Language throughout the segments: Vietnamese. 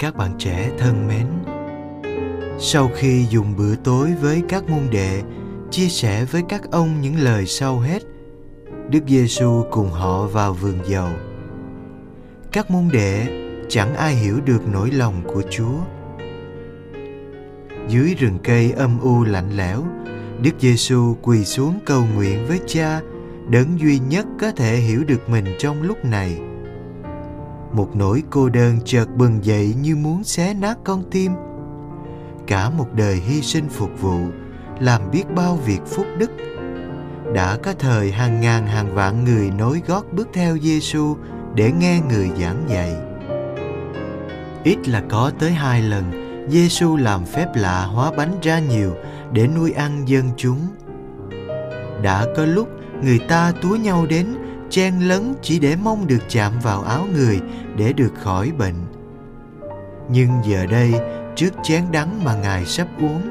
Các bạn trẻ thân mến. Sau khi dùng bữa tối với các môn đệ, chia sẻ với các ông những lời sau hết, đức giêsu cùng họ vào vườn dầu. Các môn đệ, chẳng ai hiểu được nỗi lòng của chúa. Dưới rừng cây âm u lạnh lẽo, đức giêsu quỳ xuống cầu nguyện với cha, đấng duy nhất có thể hiểu được mình trong lúc này một nỗi cô đơn chợt bừng dậy như muốn xé nát con tim cả một đời hy sinh phục vụ làm biết bao việc phúc đức đã có thời hàng ngàn hàng vạn người nối gót bước theo Giêsu để nghe người giảng dạy. Ít là có tới hai lần, Giêsu làm phép lạ hóa bánh ra nhiều để nuôi ăn dân chúng. Đã có lúc người ta túa nhau đến chen lấn chỉ để mong được chạm vào áo người để được khỏi bệnh. Nhưng giờ đây, trước chén đắng mà ngài sắp uống,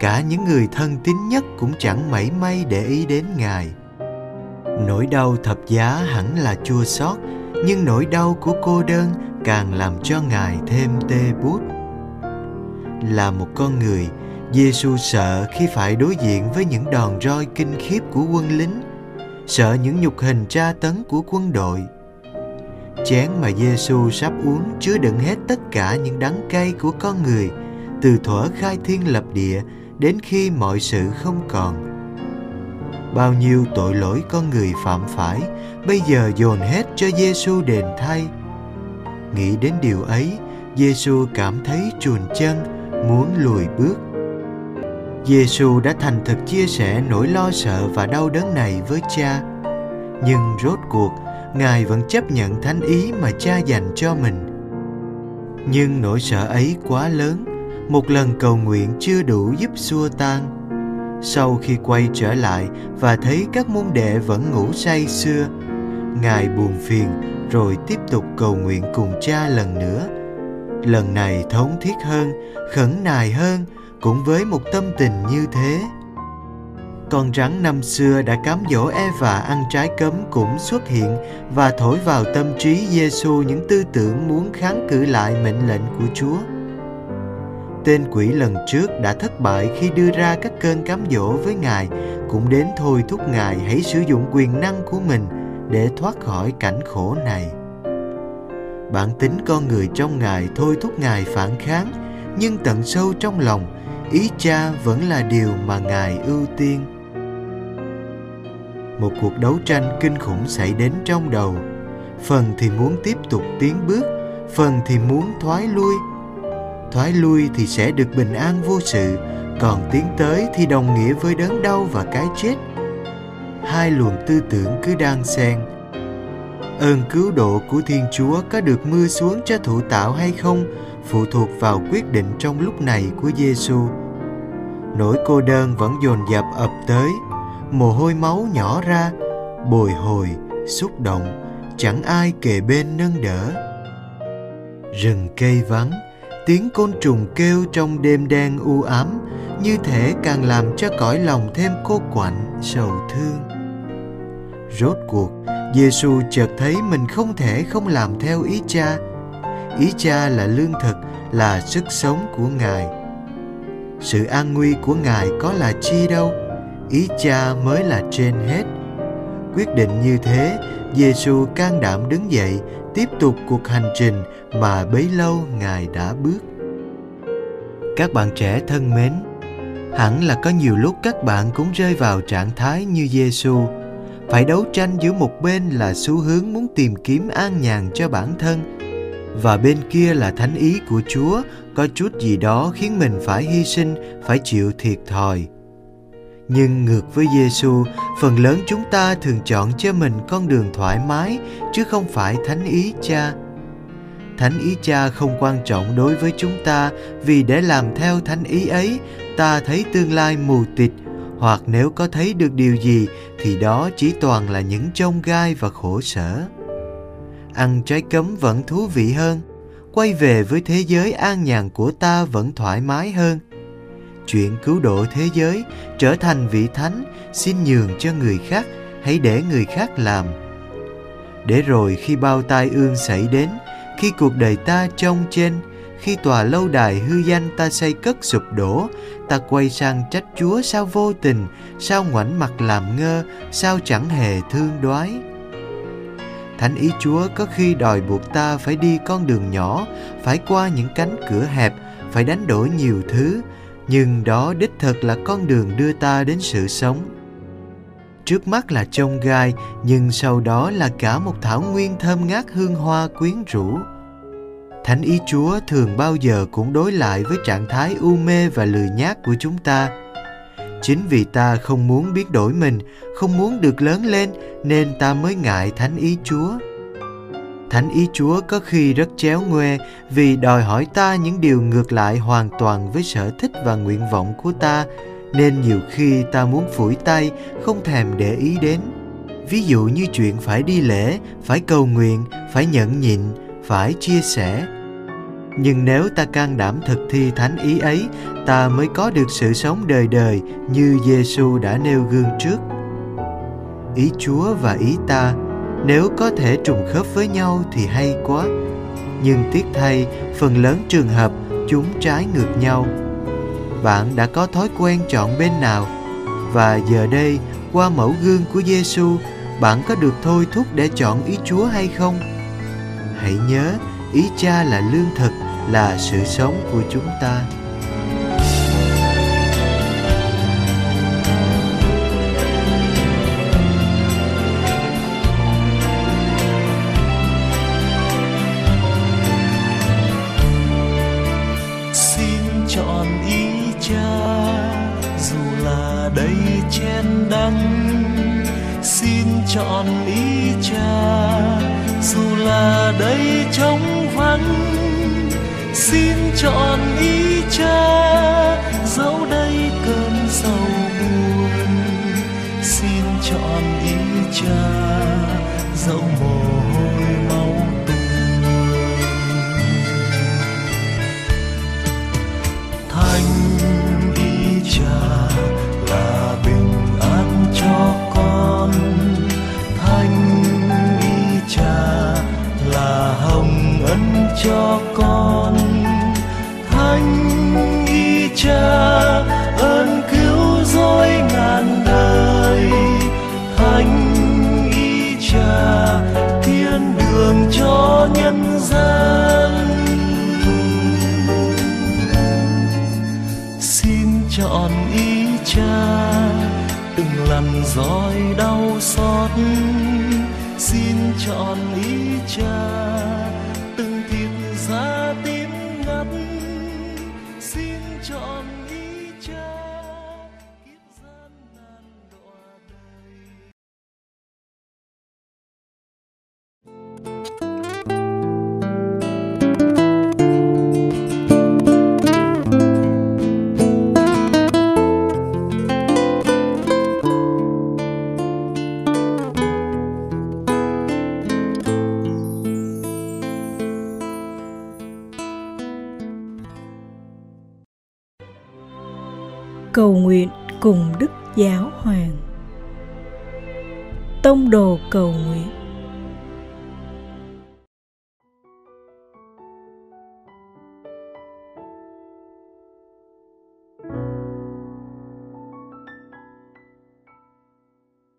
cả những người thân tín nhất cũng chẳng mảy may để ý đến ngài. Nỗi đau thập giá hẳn là chua xót, nhưng nỗi đau của cô đơn càng làm cho ngài thêm tê bút. Là một con người Giêsu sợ khi phải đối diện với những đòn roi kinh khiếp của quân lính sợ những nhục hình tra tấn của quân đội. Chén mà Giêsu sắp uống chứa đựng hết tất cả những đắng cay của con người, từ thuở khai thiên lập địa đến khi mọi sự không còn. Bao nhiêu tội lỗi con người phạm phải bây giờ dồn hết cho Giêsu đền thay. Nghĩ đến điều ấy, Giêsu cảm thấy chuồn chân, muốn lùi bước Giêsu đã thành thực chia sẻ nỗi lo sợ và đau đớn này với cha. Nhưng rốt cuộc, Ngài vẫn chấp nhận thánh ý mà cha dành cho mình. Nhưng nỗi sợ ấy quá lớn, một lần cầu nguyện chưa đủ giúp xua tan. Sau khi quay trở lại và thấy các môn đệ vẫn ngủ say xưa, Ngài buồn phiền rồi tiếp tục cầu nguyện cùng cha lần nữa. Lần này thống thiết hơn, khẩn nài hơn cũng với một tâm tình như thế con rắn năm xưa đã cám dỗ Eva ăn trái cấm cũng xuất hiện và thổi vào tâm trí Giêsu những tư tưởng muốn kháng cự lại mệnh lệnh của Chúa. Tên quỷ lần trước đã thất bại khi đưa ra các cơn cám dỗ với Ngài cũng đến thôi thúc Ngài hãy sử dụng quyền năng của mình để thoát khỏi cảnh khổ này. Bản tính con người trong Ngài thôi thúc Ngài phản kháng, nhưng tận sâu trong lòng, ý cha vẫn là điều mà ngài ưu tiên. Một cuộc đấu tranh kinh khủng xảy đến trong đầu. Phần thì muốn tiếp tục tiến bước, phần thì muốn thoái lui. Thoái lui thì sẽ được bình an vô sự, còn tiến tới thì đồng nghĩa với đớn đau và cái chết. Hai luồng tư tưởng cứ đang xen. Ơn cứu độ của thiên chúa có được mưa xuống cho thụ tạo hay không phụ thuộc vào quyết định trong lúc này của Giêsu. Nỗi cô đơn vẫn dồn dập ập tới, mồ hôi máu nhỏ ra, bồi hồi, xúc động, chẳng ai kề bên nâng đỡ. Rừng cây vắng, tiếng côn trùng kêu trong đêm đen u ám, như thể càng làm cho cõi lòng thêm cô quạnh, sầu thương. Rốt cuộc, Giêsu chợt thấy mình không thể không làm theo ý cha. Ý cha là lương thực, là sức sống của Ngài. Sự an nguy của Ngài có là chi đâu? Ý cha mới là trên hết. Quyết định như thế, Giêsu can đảm đứng dậy, tiếp tục cuộc hành trình mà bấy lâu Ngài đã bước. Các bạn trẻ thân mến, hẳn là có nhiều lúc các bạn cũng rơi vào trạng thái như Giêsu, phải đấu tranh giữa một bên là xu hướng muốn tìm kiếm an nhàn cho bản thân và bên kia là thánh ý của Chúa có chút gì đó khiến mình phải hy sinh, phải chịu thiệt thòi. Nhưng ngược với Giêsu, phần lớn chúng ta thường chọn cho mình con đường thoải mái chứ không phải thánh ý Cha. Thánh ý Cha không quan trọng đối với chúng ta vì để làm theo thánh ý ấy, ta thấy tương lai mù tịt hoặc nếu có thấy được điều gì thì đó chỉ toàn là những chông gai và khổ sở ăn trái cấm vẫn thú vị hơn. Quay về với thế giới an nhàn của ta vẫn thoải mái hơn. Chuyện cứu độ thế giới trở thành vị thánh xin nhường cho người khác, hãy để người khác làm. Để rồi khi bao tai ương xảy đến, khi cuộc đời ta trông trên, khi tòa lâu đài hư danh ta xây cất sụp đổ, ta quay sang trách chúa sao vô tình, sao ngoảnh mặt làm ngơ, sao chẳng hề thương đoái thánh ý chúa có khi đòi buộc ta phải đi con đường nhỏ, phải qua những cánh cửa hẹp, phải đánh đổi nhiều thứ, nhưng đó đích thực là con đường đưa ta đến sự sống. Trước mắt là trông gai, nhưng sau đó là cả một thảo nguyên thơm ngát hương hoa quyến rũ. Thánh ý chúa thường bao giờ cũng đối lại với trạng thái u mê và lười nhác của chúng ta chính vì ta không muốn biến đổi mình, không muốn được lớn lên, nên ta mới ngại thánh ý chúa. Thánh ý chúa có khi rất chéo ngoe vì đòi hỏi ta những điều ngược lại hoàn toàn với sở thích và nguyện vọng của ta, nên nhiều khi ta muốn phủi tay, không thèm để ý đến. Ví dụ như chuyện phải đi lễ, phải cầu nguyện, phải nhẫn nhịn, phải chia sẻ nhưng nếu ta can đảm thực thi thánh ý ấy, ta mới có được sự sống đời đời như Giêsu đã nêu gương trước. Ý Chúa và ý ta, nếu có thể trùng khớp với nhau thì hay quá. Nhưng tiếc thay, phần lớn trường hợp chúng trái ngược nhau. Bạn đã có thói quen chọn bên nào? Và giờ đây, qua mẫu gương của Giêsu bạn có được thôi thúc để chọn ý Chúa hay không? Hãy nhớ ý cha là lương thực là sự sống của chúng ta. Cho con thánh y cha ơn cứu rỗi ngàn đời. Thánh y cha thiên đường cho nhân gian. Xin chọn y cha từng lần roi đau xót. Xin chọn ý cha. Ý cầu nguyện cùng đức giáo hoàng tông đồ cầu nguyện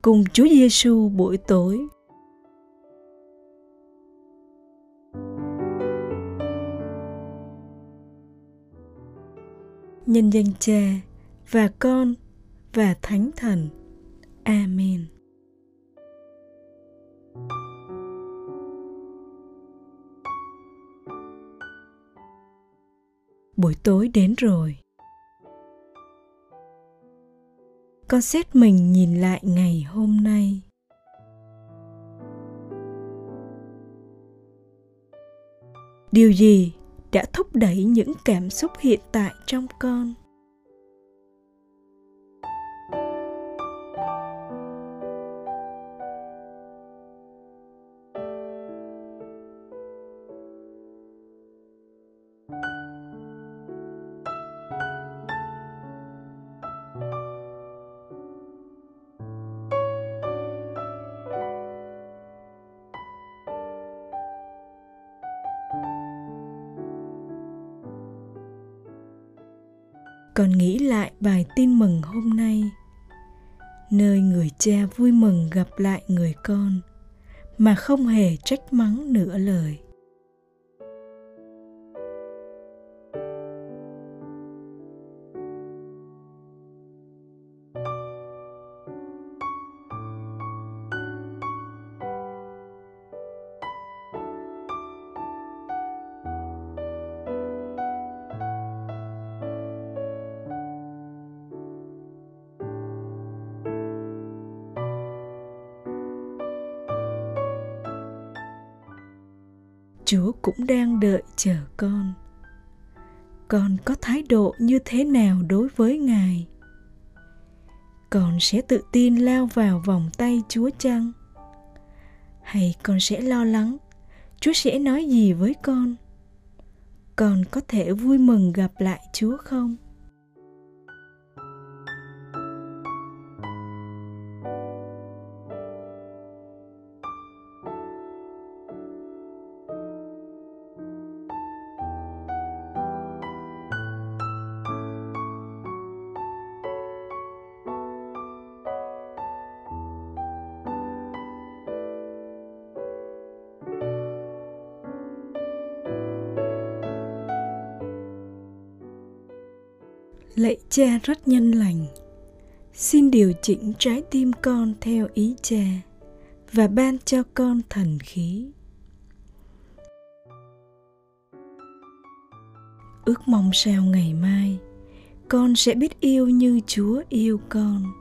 cùng Chúa Giêsu buổi tối. Nhân danh Cha và Con và Thánh Thần. Amen. Buổi tối đến rồi. con xét mình nhìn lại ngày hôm nay điều gì đã thúc đẩy những cảm xúc hiện tại trong con còn nghĩ lại bài tin mừng hôm nay. Nơi người cha vui mừng gặp lại người con, mà không hề trách mắng nửa lời. Chúa cũng đang đợi chờ con. Con có thái độ như thế nào đối với ngài? Con sẽ tự tin lao vào vòng tay chúa chăng? Hay con sẽ lo lắng, chúa sẽ nói gì với con? Con có thể vui mừng gặp lại chúa không? Lạy cha rất nhân lành. Xin điều chỉnh trái tim con theo ý cha và ban cho con thần khí. Ước mong sao ngày mai, con sẽ biết yêu như chúa yêu con.